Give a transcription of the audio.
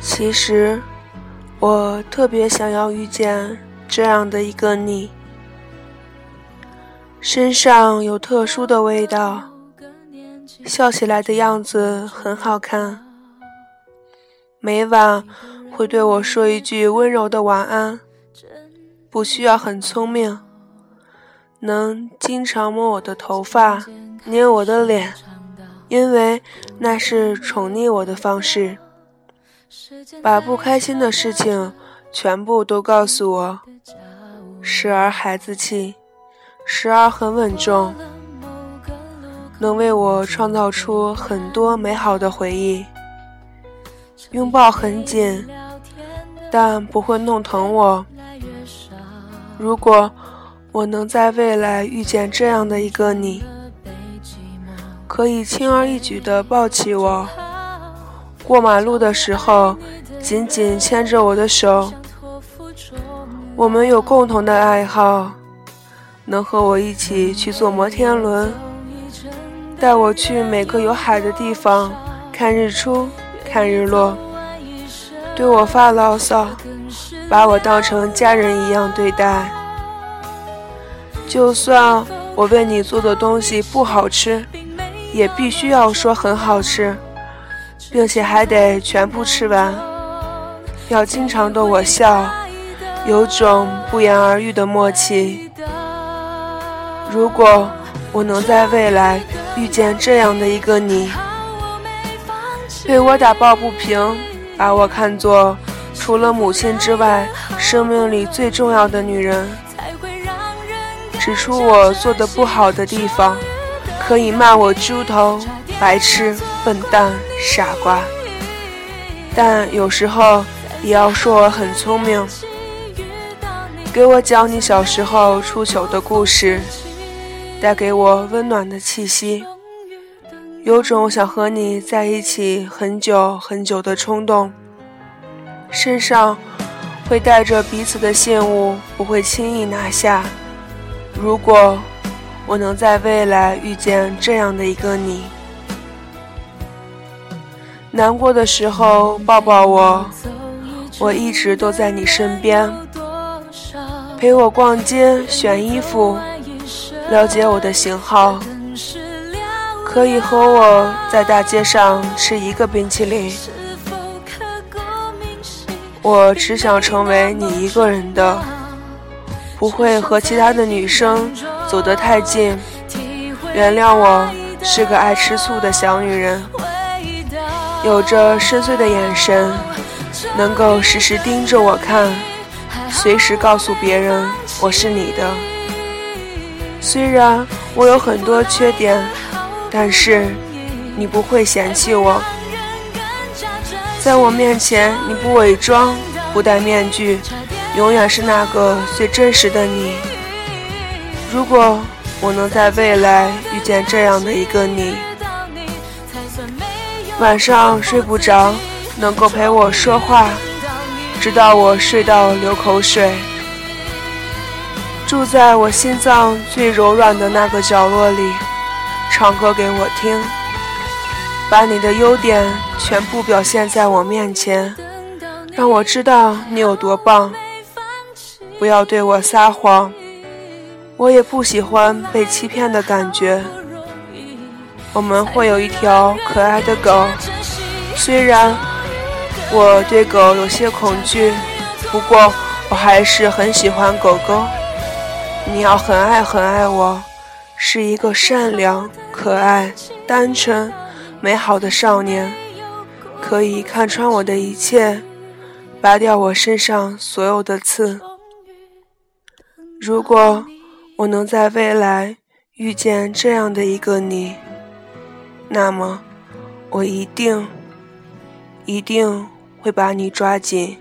其实，我特别想要遇见这样的一个你，身上有特殊的味道，笑起来的样子很好看，每晚会对我说一句温柔的晚安，不需要很聪明，能经常摸我的头发，捏我的脸，因为那是宠溺我的方式。把不开心的事情全部都告诉我，时而孩子气，时而很稳重，能为我创造出很多美好的回忆。拥抱很紧，但不会弄疼我。如果我能在未来遇见这样的一个你，可以轻而易举地抱起我。过马路的时候，紧紧牵着我的手。我们有共同的爱好，能和我一起去坐摩天轮，带我去每个有海的地方看日出、看日落，对我发牢骚，把我当成家人一样对待。就算我为你做的东西不好吃，也必须要说很好吃。并且还得全部吃完，要经常逗我笑，有种不言而喻的默契。如果我能在未来遇见这样的一个你，被我打抱不平，把我看作除了母亲之外生命里最重要的女人，指出我做的不好的地方，可以骂我猪头。白痴、笨蛋、傻瓜，但有时候也要说我很聪明。给我讲你小时候出糗的故事，带给我温暖的气息，有种想和你在一起很久很久的冲动。身上会带着彼此的信物，不会轻易拿下。如果我能在未来遇见这样的一个你。难过的时候抱抱我，我一直都在你身边。陪我逛街选衣服，了解我的型号，可以和我在大街上吃一个冰淇淋。我只想成为你一个人的，不会和其他的女生走得太近。原谅我是个爱吃醋的小女人。有着深邃的眼神，能够时时盯着我看，随时告诉别人我是你的。虽然我有很多缺点，但是你不会嫌弃我。在我面前，你不伪装，不戴面具，永远是那个最真实的你。如果我能在未来遇见这样的一个你。晚上睡不着，能够陪我说话，直到我睡到流口水。住在我心脏最柔软的那个角落里，唱歌给我听，把你的优点全部表现在我面前，让我知道你有多棒。不要对我撒谎，我也不喜欢被欺骗的感觉。我们会有一条可爱的狗，虽然我对狗有些恐惧，不过我还是很喜欢狗狗。你要很爱很爱我，是一个善良、可爱、单纯、美好的少年，可以看穿我的一切，拔掉我身上所有的刺。如果我能在未来遇见这样的一个你。那么，我一定，一定会把你抓紧。